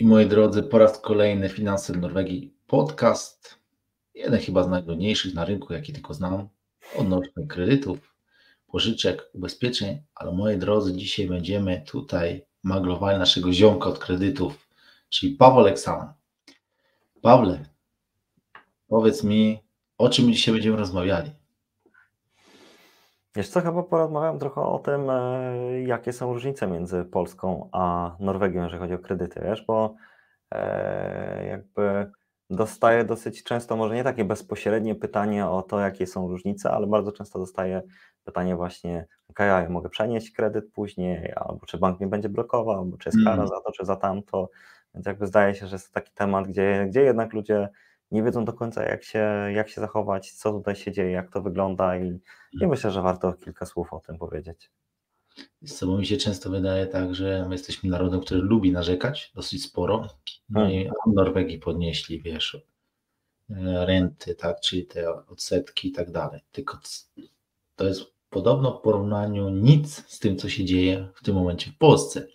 I moi drodzy, po raz kolejny Finanse Norwegii podcast. Jeden chyba z najgodniejszych na rynku, jaki tylko znam, odnośnie kredytów, pożyczek, ubezpieczeń, ale moi drodzy, dzisiaj będziemy tutaj maglowali naszego ziomka od kredytów, czyli Paweł Aleksandr. Pawle, powiedz mi, o czym dzisiaj będziemy rozmawiali? Wiesz co, chyba porozmawiam trochę o tym, e, jakie są różnice między Polską a Norwegią, jeżeli chodzi o kredyty, wiesz, bo e, jakby dostaję dosyć często, może nie takie bezpośrednie pytanie o to, jakie są różnice, ale bardzo często dostaję pytanie właśnie, ok, ja mogę przenieść kredyt później, albo czy bank mnie będzie blokował, albo czy jest kara mm. za to, czy za tamto, więc jakby zdaje się, że jest to taki temat, gdzie, gdzie jednak ludzie nie wiedzą do końca, jak się, jak się zachować, co tutaj się dzieje, jak to wygląda i, i mhm. myślę, że warto kilka słów o tym powiedzieć. Z bo mi się często wydaje tak, że my jesteśmy narodem, który lubi narzekać dosyć sporo. No hmm. i w Norwegii podnieśli, wiesz, renty, tak, czyli te odsetki i tak dalej. Tylko to jest podobno w porównaniu nic z tym, co się dzieje w tym momencie w Polsce.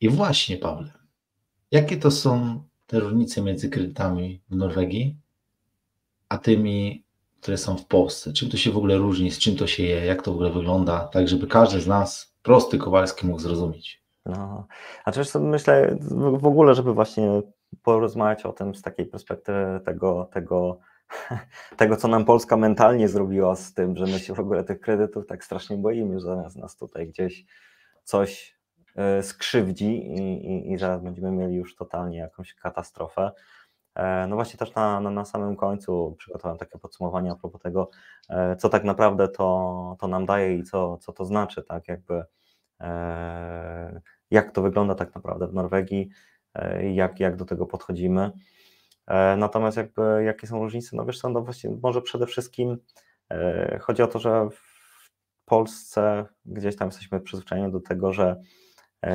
I właśnie, Pawle, jakie to są te różnice między kredytami w Norwegii, a tymi, które są w Polsce? Czym to się w ogóle różni, z czym to się je, jak to w ogóle wygląda, tak żeby każdy z nas, prosty Kowalski, mógł zrozumieć? No, a też myślę w ogóle, żeby właśnie porozmawiać o tym z takiej perspektywy tego, tego, tego, co nam Polska mentalnie zrobiła z tym, że my się w ogóle tych kredytów tak strasznie boimy, że nas, nas tutaj gdzieś coś skrzywdzi i, i, i zaraz będziemy mieli już totalnie jakąś katastrofę. E, no właśnie też na, na, na samym końcu przygotowałem takie podsumowanie a propos tego, e, co tak naprawdę to, to nam daje i co, co to znaczy, tak jakby jak to wygląda tak naprawdę w Norwegii, jak, jak do tego podchodzimy. Natomiast jakby jakie są różnice? No wiesz co, no właśnie może przede wszystkim chodzi o to, że w Polsce gdzieś tam jesteśmy przyzwyczajeni do tego, że E,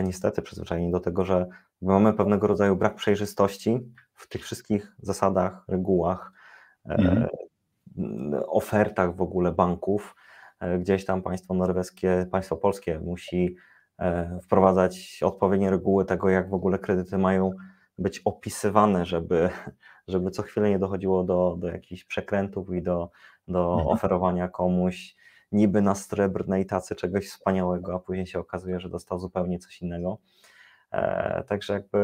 niestety przyzwyczajeni do tego, że mamy pewnego rodzaju brak przejrzystości w tych wszystkich zasadach, regułach, e, mhm. ofertach w ogóle banków. E, gdzieś tam państwo norweskie, państwo polskie musi wprowadzać odpowiednie reguły tego, jak w ogóle kredyty mają być opisywane, żeby, żeby co chwilę nie dochodziło do, do jakichś przekrętów i do, do mhm. oferowania komuś niby na srebrnej tacy czegoś wspaniałego, a później się okazuje, że dostał zupełnie coś innego. E, także jakby,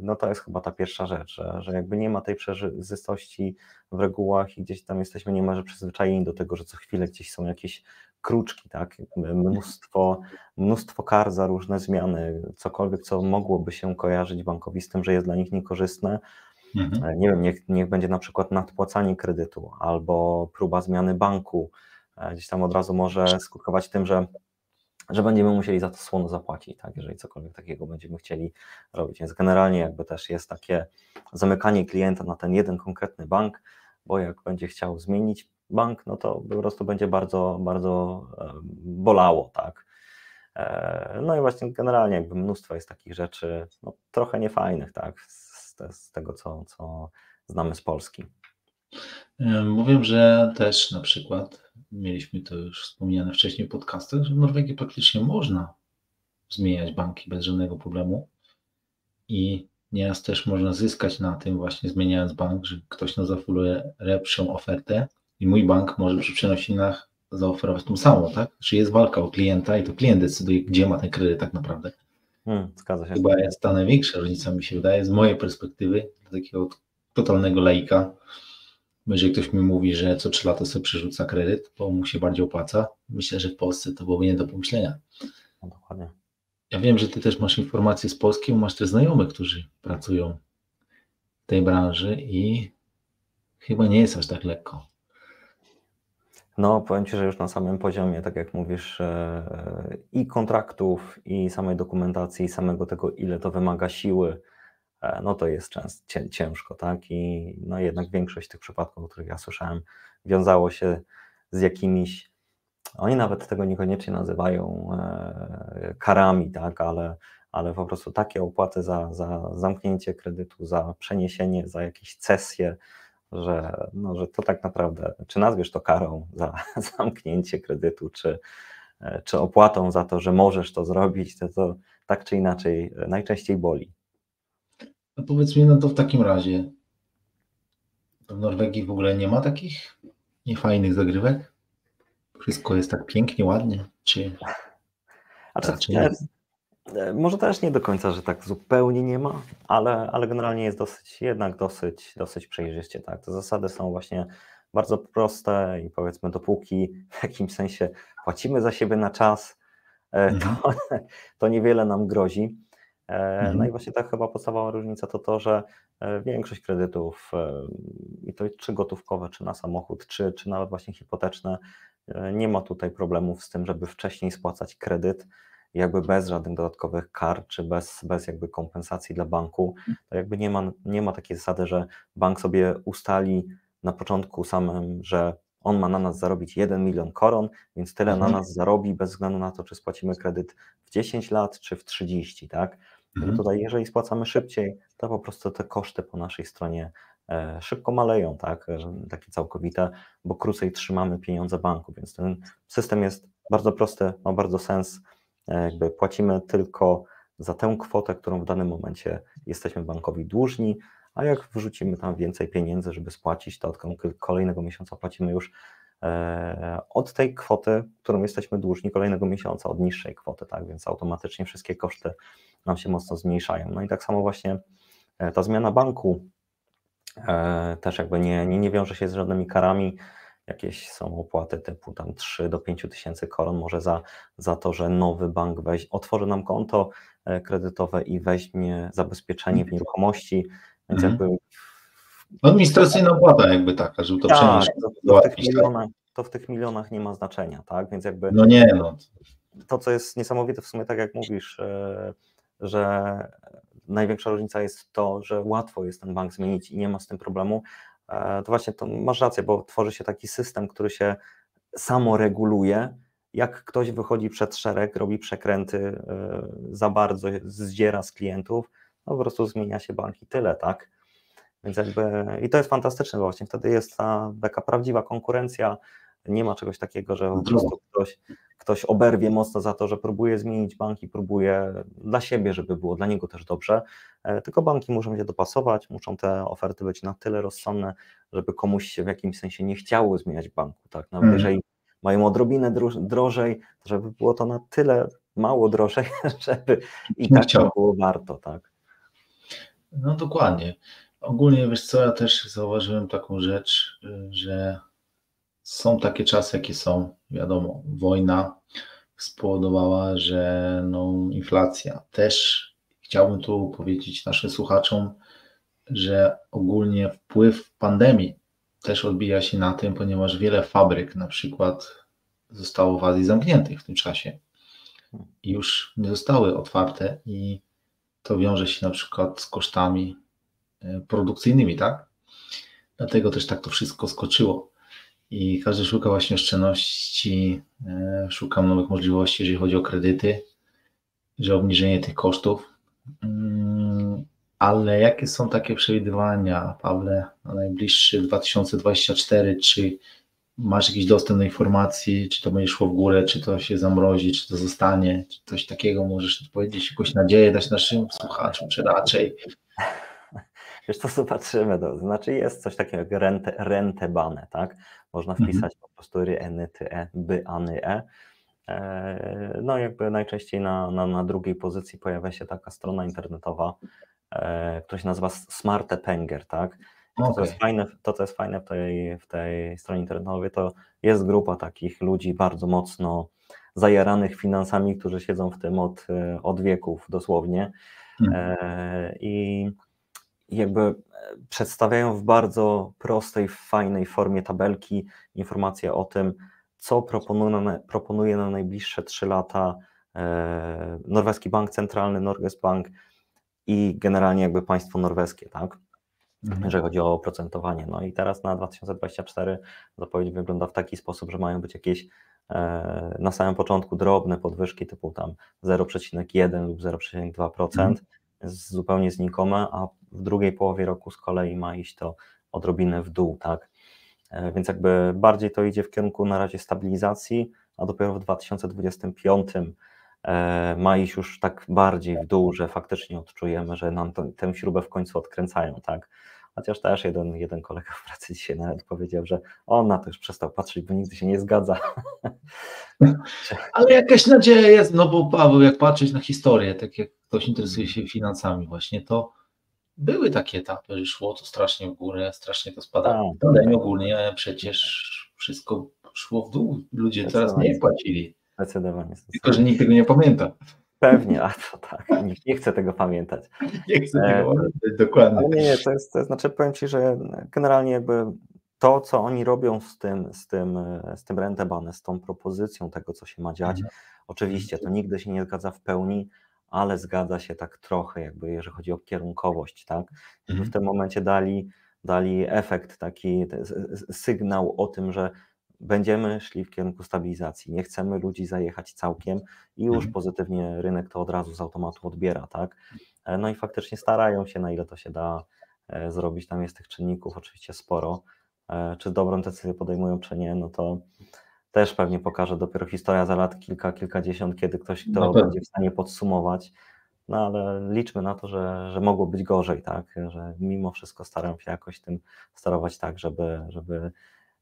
no to jest chyba ta pierwsza rzecz, że, że jakby nie ma tej przejrzystości w regułach i gdzieś tam jesteśmy niemalże przyzwyczajeni do tego, że co chwilę gdzieś są jakieś kruczki, tak, mnóstwo, mnóstwo kar za różne zmiany, cokolwiek, co mogłoby się kojarzyć bankowi z tym, że jest dla nich niekorzystne, mhm. E, nie wiem, niech, niech będzie na przykład nadpłacanie kredytu albo próba zmiany banku, gdzieś tam od razu może skutkować tym, że, że będziemy musieli za to słono zapłacić, tak, jeżeli cokolwiek takiego będziemy chcieli robić. Więc generalnie jakby też jest takie zamykanie klienta na ten jeden konkretny bank, bo jak będzie chciał zmienić bank, no to po prostu będzie bardzo, bardzo e, bolało, tak. E, no i właśnie generalnie jakby mnóstwo jest takich rzeczy, no, trochę niefajnych, tak, z, z tego, co, co znamy z Polski. Mówię, że też na przykład mieliśmy to już wspomniane wcześniej w podcastach, że w Norwegii praktycznie można zmieniać banki bez żadnego problemu i nieraz też można zyskać na tym właśnie zmieniając bank, że ktoś nam zafuluje lepszą ofertę i mój bank może przy przenosinach zaoferować tą samą, tak? Czy jest walka o klienta i to klient decyduje, gdzie ma ten kredyt tak naprawdę. Hmm, zgadza się. Chyba jest ta największa różnica, mi się wydaje, z mojej perspektywy, takiego totalnego laika, jeżeli ktoś mi mówi, że co 3 lata sobie przerzuca kredyt, bo mu się bardziej opłaca, myślę, że w Polsce to byłoby nie do pomyślenia. No, dokładnie. Ja wiem, że ty też masz informacje z Polski, bo masz też znajomych, którzy pracują w tej branży i chyba nie jest aż tak lekko. No, powiem Ci, że już na samym poziomie, tak jak mówisz, e, i kontraktów, i samej dokumentacji, i samego tego, ile to wymaga siły, E, no to jest często ciężko, tak? I no jednak większość tych przypadków, o których ja słyszałem, wiązało się z jakimiś, oni nawet tego niekoniecznie nazywają e, karami, tak? Ale, ale po prostu takie opłaty za, za zamknięcie kredytu, za przeniesienie, za jakieś cesje, że, no, że to tak naprawdę, czy nazwiesz to karą za zamknięcie kredytu, czy, e, czy opłatą za to, że możesz to zrobić, to, to tak czy inaczej najczęściej boli. No powiedz mi, no to w takim razie w Norwegii w ogóle nie ma takich niefajnych zagrywek? Wszystko jest tak pięknie, ładnie, czy A czy nie, może też nie do końca, że tak zupełnie nie ma, ale, ale generalnie jest dosyć, jednak dosyć, dosyć przejrzyście. Tak? Te zasady są właśnie bardzo proste i powiedzmy, dopóki w jakimś sensie płacimy za siebie na czas, e, to, mhm. to niewiele nam grozi. E, no mhm. i właśnie ta chyba podstawowa różnica to to, że e, większość kredytów, i to czy gotówkowe, czy na samochód, czy, czy nawet właśnie hipoteczne, nie ma tutaj problemów z tym, żeby wcześniej spłacać kredyt, jakby bez żadnych dodatkowych kar, czy bez, bez jakby kompensacji dla banku. To jakby nie ma, nie ma takiej zasady, że bank sobie ustali na początku samym, że on ma na nas zarobić 1 milion koron, więc tyle mhm. na nas zarobi bez względu na to, czy spłacimy kredyt w 10 lat, czy w 30, tak? Mhm. Tutaj, jeżeli spłacamy szybciej, to po prostu te koszty po naszej stronie e, szybko maleją, tak? E, takie całkowite, bo krócej trzymamy pieniądze banku, więc ten system jest bardzo prosty, ma bardzo sens. E, jakby płacimy tylko za tę kwotę, którą w danym momencie jesteśmy bankowi dłużni, a jak wrzucimy tam więcej pieniędzy, żeby spłacić, to od kolejnego miesiąca płacimy już od tej kwoty, którą jesteśmy dłużni kolejnego miesiąca, od niższej kwoty, tak, więc automatycznie wszystkie koszty nam się mocno zmniejszają. No i tak samo właśnie e, ta zmiana banku e, też jakby nie, nie, nie wiąże się z żadnymi karami, jakieś są opłaty typu tam 3 do 5 tysięcy koron może za, za to, że nowy bank weź, otworzy nam konto kredytowe i weźmie zabezpieczenie w nieruchomości, więc mhm. jakby. Administracyjna opłata jakby taka, żeby to tak, przenieść. To, to, w tych tak. milionach, to w tych milionach nie ma znaczenia, tak? Więc jakby. No nie, no. To, co jest niesamowite w sumie, tak jak mówisz, e, że największa różnica jest to, że łatwo jest ten bank zmienić i nie ma z tym problemu. E, to właśnie to masz rację, bo tworzy się taki system, który się samo reguluje. Jak ktoś wychodzi przed szereg, robi przekręty e, za bardzo, zdziera z klientów, no po prostu zmienia się bank i tyle, tak? Więc jakby, i to jest fantastyczne, bo właśnie wtedy jest ta taka prawdziwa konkurencja, nie ma czegoś takiego, że po prostu ktoś, ktoś oberwie mocno za to, że próbuje zmienić banki, próbuje dla siebie, żeby było dla niego też dobrze, e, tylko banki muszą się dopasować, muszą te oferty być na tyle rozsądne, żeby komuś się w jakimś sensie nie chciało zmieniać banku, tak, nawet hmm. jeżeli mają odrobinę drożej, to żeby było to na tyle mało drożej, żeby i tak to było warto, tak. No dokładnie. Ogólnie wiesz co, ja też zauważyłem taką rzecz, że są takie czasy, jakie są. Wiadomo, wojna spowodowała, że no, inflacja też. Chciałbym tu powiedzieć naszym słuchaczom, że ogólnie wpływ pandemii też odbija się na tym, ponieważ wiele fabryk na przykład zostało w Azji zamkniętych w tym czasie i już nie zostały otwarte i to wiąże się na przykład z kosztami produkcyjnymi, tak? Dlatego też tak to wszystko skoczyło. I każdy szuka właśnie oszczędności, e, szuka nowych możliwości, jeżeli chodzi o kredyty, że obniżenie tych kosztów. Mm, ale jakie są takie przewidywania, Pawle, na najbliższy 2024? Czy masz jakiś dostęp do informacji, czy to będzie szło w górę, czy to się zamrozi, czy to zostanie, czy coś takiego możesz powiedzieć, jakąś nadzieję dać naszym słuchaczom, czy raczej? Wiesz, to zobaczymy. To znaczy jest coś takiego jak rente, rentebane, tak? Można mhm. wpisać mhm. po prostu ry, eny, ty, e, e. e. No jakby najczęściej na, na, na drugiej pozycji pojawia się taka strona internetowa, e, która się nazywa Smarte Penger, tak? To, okay. co jest fajne, to, co jest fajne w tej, w tej stronie internetowej, to jest grupa takich ludzi bardzo mocno zajaranych finansami, którzy siedzą w tym od, od wieków dosłownie. E, I jakby przedstawiają w bardzo prostej, fajnej formie tabelki informacje o tym, co proponuje na, proponuje na najbliższe trzy lata e, Norweski Bank Centralny, Norges Bank i generalnie jakby państwo norweskie, tak? mhm. jeżeli chodzi o oprocentowanie. No i teraz na 2024 zapowiedź wygląda w taki sposób, że mają być jakieś e, na samym początku drobne podwyżki typu tam 0,1 lub 0,2%, mhm. zupełnie znikome, a w drugiej połowie roku z kolei ma iść to odrobinę w dół, tak? E, więc jakby bardziej to idzie w kierunku na razie stabilizacji, a dopiero w 2025 e, ma iść już tak bardziej w dół, że faktycznie odczujemy, że nam tę śrubę w końcu odkręcają, tak? Chociaż też jeden, jeden kolega w pracy dzisiaj nawet powiedział, że on na to już przestał patrzeć, bo nigdy się nie zgadza. Ale jakaś nadzieja jest, no bo Paweł, jak patrzeć na historię, tak jak ktoś interesuje się finansami właśnie, to były takie etapy, że szło to strasznie w górę, strasznie to spadało. Tak. Ale ogólnie przecież wszystko szło w dół. Ludzie coraz mniej płacili. Zdecydowanie. Tylko, że nikt tego nie pamięta. Pewnie, a to tak, nikt nie chce tego pamiętać. Nie chcę E, tego pamiętać, dokładnie. Nie, nie, to jest, to znaczy powiem Ci, że generalnie jakby to, co oni robią z tym, z tym, z tym rentebane, z tą propozycją tego, co się ma dziać, Mhm. oczywiście to nigdy się nie zgadza w pełni, ale zgadza się tak trochę, jakby jeżeli chodzi o kierunkowość, tak? Mhm. w tym momencie dali, dali efekt, taki sygnał o tym, że będziemy szli w kierunku stabilizacji, nie chcemy ludzi zajechać całkiem i już Mhm. pozytywnie rynek to od razu z automatu odbiera, tak? E, No i faktycznie starają się, na ile to się da e, zrobić. Tam jest tych czynników oczywiście sporo. E, Czy dobrą decyzję podejmują, czy nie, no to też pewnie pokaże dopiero historia za lat kilka, kilkadziesiąt, kiedy ktoś, kto pewno. będzie w stanie podsumować. No ale liczmy na to, że, że mogło być gorzej, tak? Że mimo wszystko staram się jakoś tym sterować tak, żeby, żeby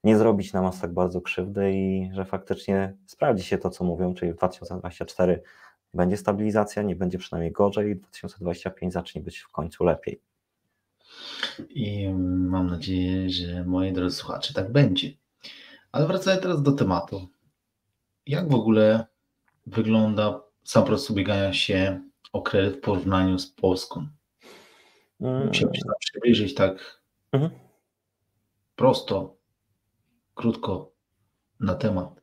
nie zrobić nam aż tak bardzo krzywdy i że faktycznie sprawdzi się to, co mówią, czyli w 2024 będzie stabilizacja, nie będzie przynajmniej gorzej i 2025 zacznie być w końcu lepiej. I mam nadzieję, że moi drodzy słuchacze, tak będzie. Ale wracając teraz do tematu. Jak w ogóle wygląda sam proces ubiegania się o kredyt w porównaniu z Polską? Mm, Musimy się tam przybliżyć tak mhm. prosto, krótko na temat.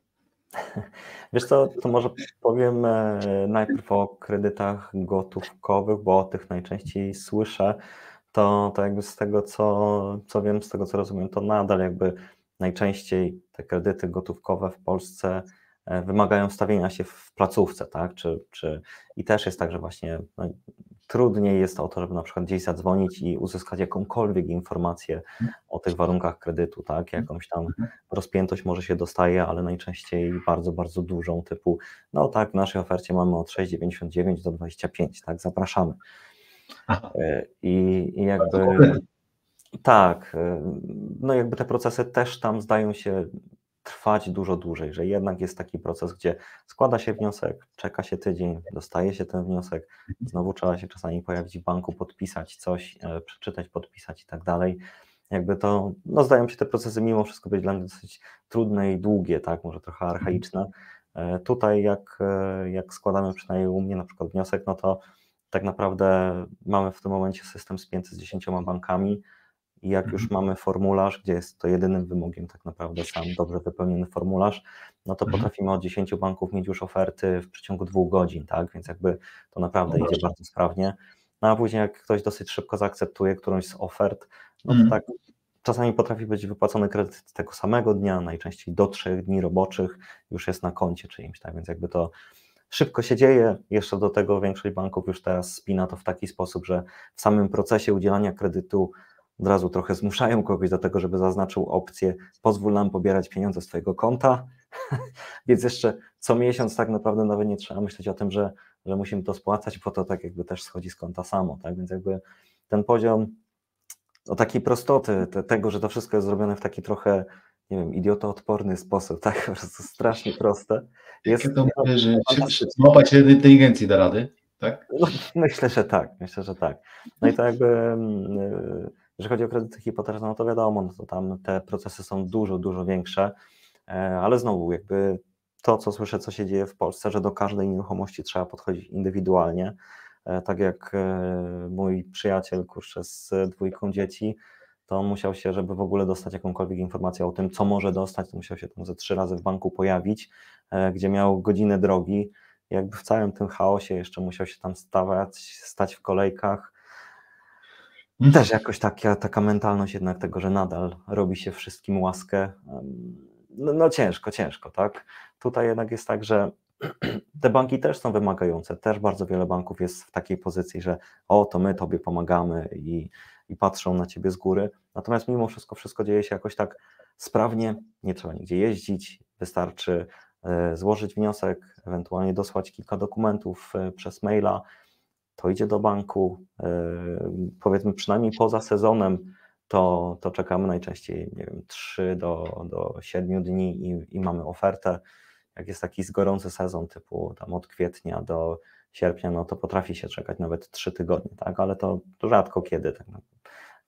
Wiesz co, to może powiem e, najpierw o kredytach gotówkowych, bo o tych najczęściej słyszę. To, to jakby z tego, co, co wiem, z tego, co rozumiem, to nadal jakby najczęściej te kredyty gotówkowe w Polsce e, wymagają stawienia się w placówce, tak? Czy, czy, I też jest tak, że właśnie no, trudniej jest o to, żeby na przykład gdzieś zadzwonić i uzyskać jakąkolwiek informację o tych warunkach kredytu, tak? Jakąś tam rozpiętość może się dostaje, ale najczęściej bardzo, bardzo dużą, typu, no tak, w naszej ofercie mamy od 6,99 do 25, tak, zapraszamy. E, I, i jakby. Tak, e, no jakby te procesy też tam zdają się trwać dużo dłużej, że jednak jest taki proces, gdzie składa się wniosek, czeka się tydzień, dostaje się ten wniosek, znowu trzeba się czasami pojawić w banku, podpisać coś, e, przeczytać, podpisać i tak dalej. Jakby to, no zdają się te procesy mimo wszystko być dla mnie dosyć trudne i długie, tak, może trochę archaiczne. E, Tutaj jak, e, jak składamy przynajmniej u mnie na przykład wniosek, no to tak naprawdę mamy w tym momencie system spięty z dziesięcioma bankami i jak już mamy formularz, gdzie jest to jedynym wymogiem tak naprawdę sam dobrze wypełniony formularz, no to Mhm. potrafimy od 10 banków mieć już oferty w przeciągu dwóch godzin, tak, więc jakby to naprawdę No idzie bardzo sprawnie. No a później jak ktoś dosyć szybko zaakceptuje którąś z ofert, no to Mhm. tak czasami potrafi być wypłacony kredyt tego samego dnia, najczęściej do trzech dni roboczych już jest na koncie czyimś, tak, więc jakby to szybko się dzieje. Jeszcze do tego większość banków już teraz spina to w taki sposób, że w samym procesie udzielania kredytu od razu trochę zmuszają kogoś do tego, żeby zaznaczył opcję pozwól nam pobierać pieniądze z Twojego konta, więc jeszcze co miesiąc tak naprawdę nawet nie trzeba myśleć o tym, że, że musimy to spłacać, bo to tak jakby też schodzi z konta samo, tak, więc jakby ten poziom o takiej prostoty, te, tego, że to wszystko jest zrobione w taki trochę, nie wiem, idiotoodporny sposób, tak, po prostu strasznie proste. Jest, to mówię, że złapać się inteligencji da rady, tak? No, myślę, że tak, myślę, że tak. No i to jakby, mm, y, jeżeli chodzi o kredyty hipoteczne, no to wiadomo, no to tam te procesy są dużo, dużo większe, e, ale znowu jakby to, co słyszę, co się dzieje w Polsce, że do każdej nieruchomości trzeba podchodzić indywidualnie, E, tak jak e, mój przyjaciel, kurczę, z dwójką dzieci, to on musiał się, żeby w ogóle dostać jakąkolwiek informację o tym, co może dostać, to musiał się tam ze trzy razy w banku pojawić, gdzie miał godzinę drogi, jakby w całym tym chaosie jeszcze musiał się tam stawać, stać w kolejkach. Też jakoś taka, taka mentalność jednak tego, że nadal robi się wszystkim łaskę. No, no ciężko, ciężko, tak? Tutaj jednak jest tak, że te banki też są wymagające. Też bardzo wiele banków jest w takiej pozycji, że o, to my tobie pomagamy i, i patrzą na ciebie z góry. Natomiast mimo wszystko, wszystko dzieje się jakoś tak sprawnie, nie trzeba nigdzie jeździć, wystarczy złożyć wniosek, ewentualnie dosłać kilka dokumentów przez maila, to idzie do banku, powiedzmy przynajmniej poza sezonem, to, to czekamy najczęściej, nie wiem, 3 do, do 7 dni i, i mamy ofertę. Jak jest taki gorący sezon, typu tam od kwietnia do sierpnia, no to potrafi się czekać nawet 3 tygodnie, tak, ale to rzadko kiedy. Tak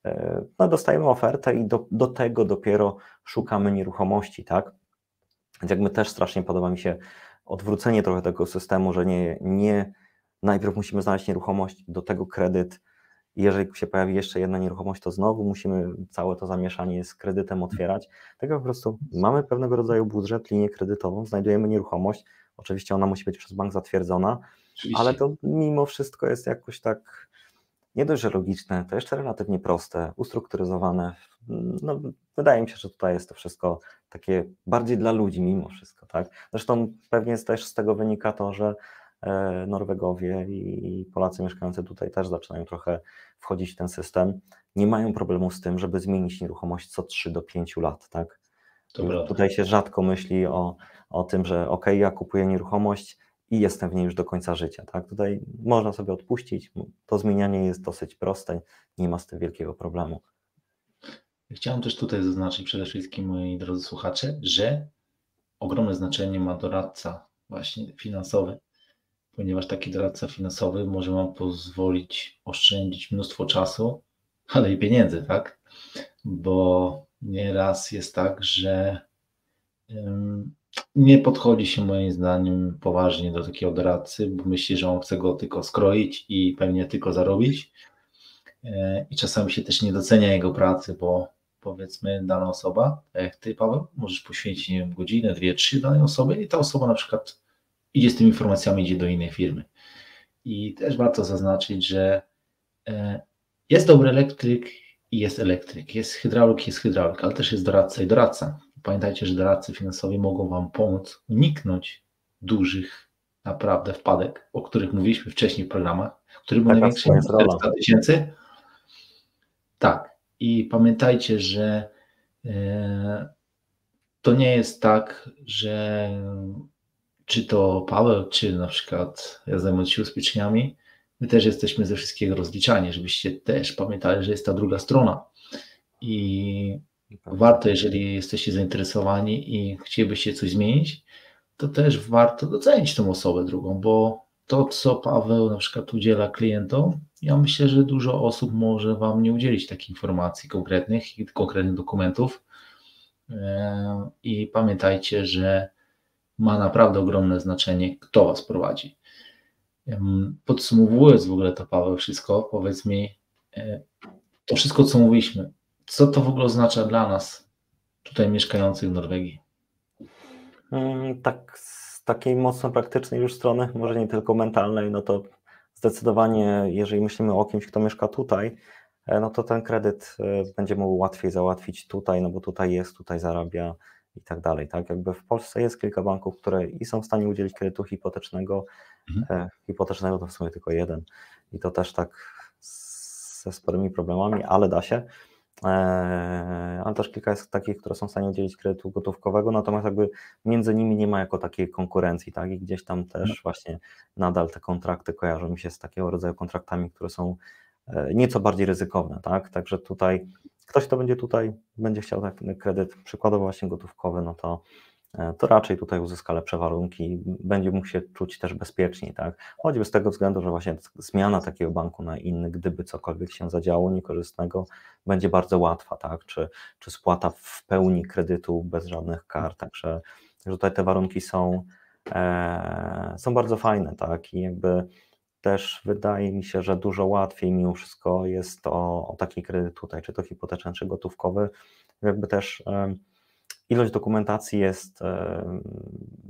e, no, dostajemy ofertę i do, do tego dopiero szukamy nieruchomości, tak. Więc jakby też strasznie podoba mi się odwrócenie trochę tego systemu, że nie, nie najpierw musimy znaleźć nieruchomość, do tego kredyt, jeżeli się pojawi jeszcze jedna nieruchomość, to znowu musimy całe to zamieszanie z kredytem otwierać. Tego po prostu mamy pewnego rodzaju budżet, linię kredytową, znajdujemy nieruchomość. Oczywiście ona musi być przez bank zatwierdzona, Oczywiście. ale to mimo wszystko jest jakoś tak nie dość, że logiczne, to jeszcze relatywnie proste, ustrukturyzowane. No, wydaje mi się, że tutaj jest to wszystko takie bardziej dla ludzi mimo wszystko, tak? Zresztą pewnie też z tego wynika to, że Norwegowie i Polacy mieszkający tutaj też zaczynają trochę wchodzić w ten system. Nie mają problemu z tym, żeby zmienić nieruchomość co 3 do 5 lat, tak? Dobra. Tutaj się rzadko myśli o, o tym, że ok, ja kupuję nieruchomość i jestem w niej już do końca życia, tak? Tutaj można sobie odpuścić, to zmienianie jest dosyć proste, nie ma z tym wielkiego problemu. Chciałem też tutaj zaznaczyć przede wszystkim, moi drodzy słuchacze, że ogromne znaczenie ma doradca właśnie finansowy ponieważ taki doradca finansowy może Wam pozwolić oszczędzić mnóstwo czasu, ale i pieniędzy, tak? Bo nieraz jest tak, że nie podchodzi się moim zdaniem poważnie do takiego doradcy, bo myśli, że on chce go tylko skroić i pewnie tylko zarobić. E, I czasami się też nie docenia jego pracy, bo powiedzmy dana osoba, tak jak ty, Paweł, możesz poświęcić nie wiem, godzinę, dwie, trzy danej osobie i ta osoba na przykład idzie z tymi informacjami, idzie do innej firmy. I też warto zaznaczyć, że e, jest dobry elektryk i jest elektryk, jest hydraulik, jest hydraulik, ale też jest doradca i doradca. Pamiętajcie, że doradcy finansowi mogą Wam pomóc uniknąć dużych naprawdę wpadek, o których mówiliśmy wcześniej w programach, który był największy 400 tysięcy. Tak. I pamiętajcie, że e, to nie jest tak, że czy to Paweł, czy na przykład ja zajmując się ubezpieczeniami, my też jesteśmy ze wszystkiego rozliczani, żebyście też pamiętali, że jest ta druga strona. I warto, jeżeli jesteście zainteresowani i chcielibyście coś zmienić, to też warto docenić tą osobę drugą, bo to, co Paweł na przykład udziela klientom, ja myślę, że dużo osób może Wam nie udzielić takich informacji konkretnych i konkretnych dokumentów. E, I pamiętajcie, że ma naprawdę ogromne znaczenie, kto Was prowadzi. Podsumowując w ogóle to, Paweł, wszystko, powiedz mi, e, to wszystko, co mówiliśmy, co to w ogóle oznacza dla nas, tutaj mieszkających w Norwegii? Mm, tak, z takiej mocno praktycznej już strony, może nie tylko mentalnej, no to zdecydowanie, jeżeli myślimy o kimś, kto mieszka tutaj, e, no to ten kredyt e, będzie mógł łatwiej załatwić tutaj, no bo tutaj jest, tutaj zarabia, i tak dalej. Tak? Jakby w Polsce jest kilka banków, które i są w stanie udzielić kredytu hipotecznego. Mhm. E, hipotecznego to w sumie tylko jeden. I to też tak ze sporymi problemami, ale da się. E, ale też kilka jest takich, które są w stanie udzielić kredytu gotówkowego, natomiast jakby między nimi nie ma jako takiej konkurencji, tak? I gdzieś tam też mhm. właśnie nadal te kontrakty kojarzą mi się z takiego rodzaju kontraktami, które są e, nieco bardziej ryzykowne, tak? Także tutaj ktoś, kto będzie tutaj, będzie chciał taki kredyt przykładowo właśnie gotówkowy, no to, e, to raczej tutaj uzyska lepsze warunki, będzie mógł się czuć też bezpieczniej, tak? Choćby z tego względu, że właśnie zmiana takiego banku na inny, gdyby cokolwiek się zadziało niekorzystnego, będzie bardzo łatwa, tak? Czy, czy spłata w pełni kredytu bez żadnych kar, także, także tutaj te warunki są, e, są bardzo fajne, tak? I jakby też wydaje mi się, że dużo łatwiej mimo wszystko jest o, o taki kredyt tutaj, czy to hipoteczny, czy gotówkowy. Jakby też ilość dokumentacji jest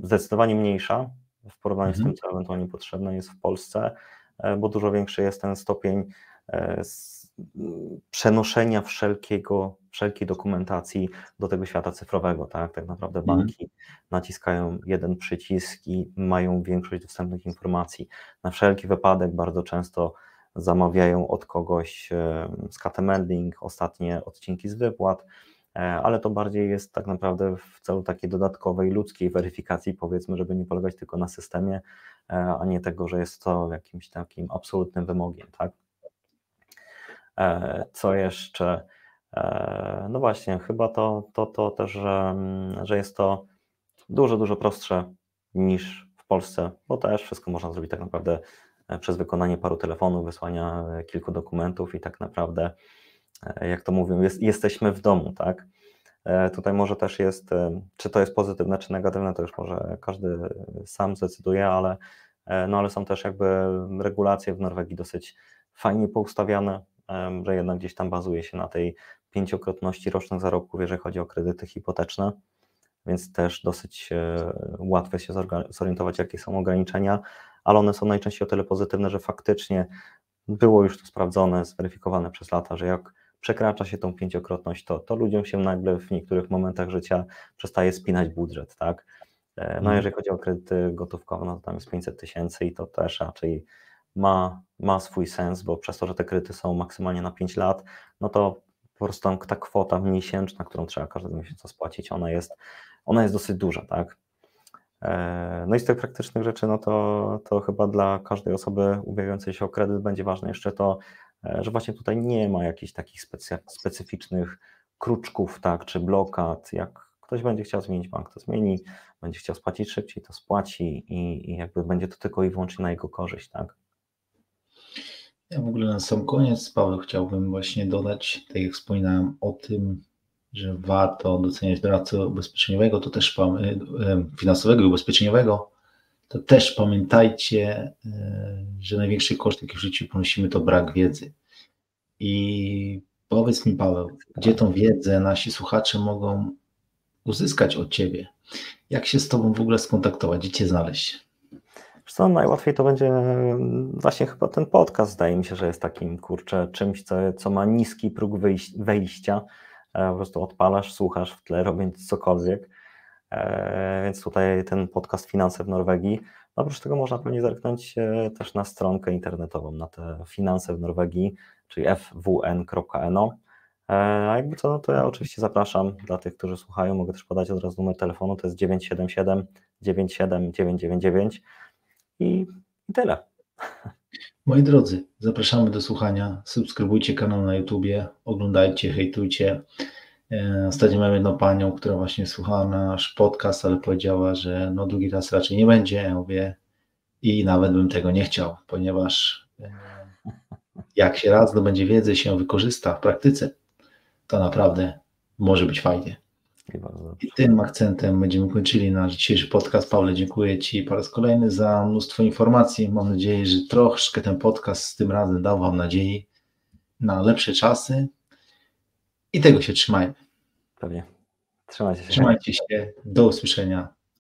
zdecydowanie mniejsza w porównaniu mhm. z tym, mhm. co ewentualnie potrzebne jest w Polsce, e, bo dużo większy jest ten stopień e, przenoszenia wszelkiego, wszelkiej dokumentacji do tego świata cyfrowego, tak? Tak naprawdę mhm. banki naciskają jeden przycisk i mają większość dostępnych informacji. Na wszelki wypadek bardzo często zamawiają od kogoś z Mending ostatnie odcinki z wypłat, ale to bardziej jest tak naprawdę w celu takiej dodatkowej ludzkiej weryfikacji, powiedzmy, żeby nie polegać tylko na systemie, a nie tego, że jest to jakimś takim absolutnym wymogiem, tak? Co jeszcze? No właśnie, chyba to, to, to też, że, że jest to dużo, dużo prostsze niż w Polsce, bo też wszystko można zrobić tak naprawdę e, przez wykonanie paru telefonów, wysłania e, kilku dokumentów i tak naprawdę, e, jak to mówią, jest, jesteśmy w domu, tak? Tutaj może też jest, czy to jest pozytywne, czy negatywne, to już może każdy sam zdecyduje, ale, no ale są też jakby regulacje w Norwegii dosyć fajnie poustawiane, że jednak gdzieś tam bazuje się na tej pięciokrotności rocznych zarobków, jeżeli chodzi o kredyty hipoteczne więc też dosyć e, łatwo się zorientować, jakie są ograniczenia, ale one są najczęściej o tyle pozytywne, że faktycznie było już to sprawdzone, zweryfikowane przez lata, że jak przekracza się tą pięciokrotność, to, to ludziom się nagle w niektórych momentach życia przestaje spinać budżet, tak? E, no mhm. jeżeli chodzi o kredyty gotówkowe, no to tam jest 500 tysięcy i to też raczej ma, ma swój sens, bo przez to, że te kredyty są maksymalnie na 5 lat, no to po prostu ta kwota miesięczna, którą trzeba każdego miesiąca spłacić, ona jest ona jest dosyć duża, tak? E, no i z tych praktycznych rzeczy, no to, to chyba dla każdej osoby ubiegającej się o kredyt będzie ważne jeszcze to, e, że właśnie tutaj nie ma jakichś takich specyficznych kruczków, tak, czy blokad. Jak ktoś będzie chciał zmienić bank, to zmieni, będzie chciał spłacić szybciej, to spłaci i, i jakby będzie to tylko i wyłącznie na jego korzyść, tak? Ja w ogóle na sam koniec, Paweł, chciałbym właśnie dodać, tak jak wspominałem o tym, że warto doceniać doradcę ubezpieczeniowego, to też y, finansowego i ubezpieczeniowego, to też pamiętajcie, y, że największy koszt, jaki w życiu ponosimy, to brak wiedzy. I powiedz mi, Paweł, gdzie tą wiedzę nasi słuchacze mogą uzyskać od Ciebie? Jak się z Tobą w ogóle skontaktować? Gdzie Cię znaleźć? Co, najłatwiej to będzie właśnie chyba ten podcast, zdaje mi się, że jest takim, kurczę, czymś, co, co ma niski próg wejścia, E, po prostu odpalasz, słuchasz w tle, robiąc cokolwiek. E, więc tutaj ten podcast Finanse w Norwegii. Oprócz tego można pewnie zerknąć e, też na stronkę internetową, na te finanse w Norwegii, czyli fwn.no. A jakby co, no to ja oczywiście zapraszam dla tych, którzy słuchają, mogę też podać od razu numer telefonu, to jest 977 97 999 i tyle. Moi drodzy, zapraszamy do słuchania. Subskrybujcie kanał na YouTubie, oglądajcie, hejtujcie. E, ostatnio mamy jedną panią, która właśnie słuchała nasz podcast, ale powiedziała, że no drugi raz raczej nie będzie. Ja mówię, i nawet bym tego nie chciał, ponieważ e, jak się raz zdobędzie wiedzę, się wykorzysta w praktyce, to naprawdę może być fajnie. I tym akcentem będziemy kończyli nasz dzisiejszy podcast. Paweł, dziękuję Ci po raz kolejny za mnóstwo informacji. Mam nadzieję, że troszkę ten podcast z tym razem dał Wam nadziei na lepsze czasy i tego się trzymajmy. Pewnie. Trzymajcie się. Trzymajcie się. Do usłyszenia.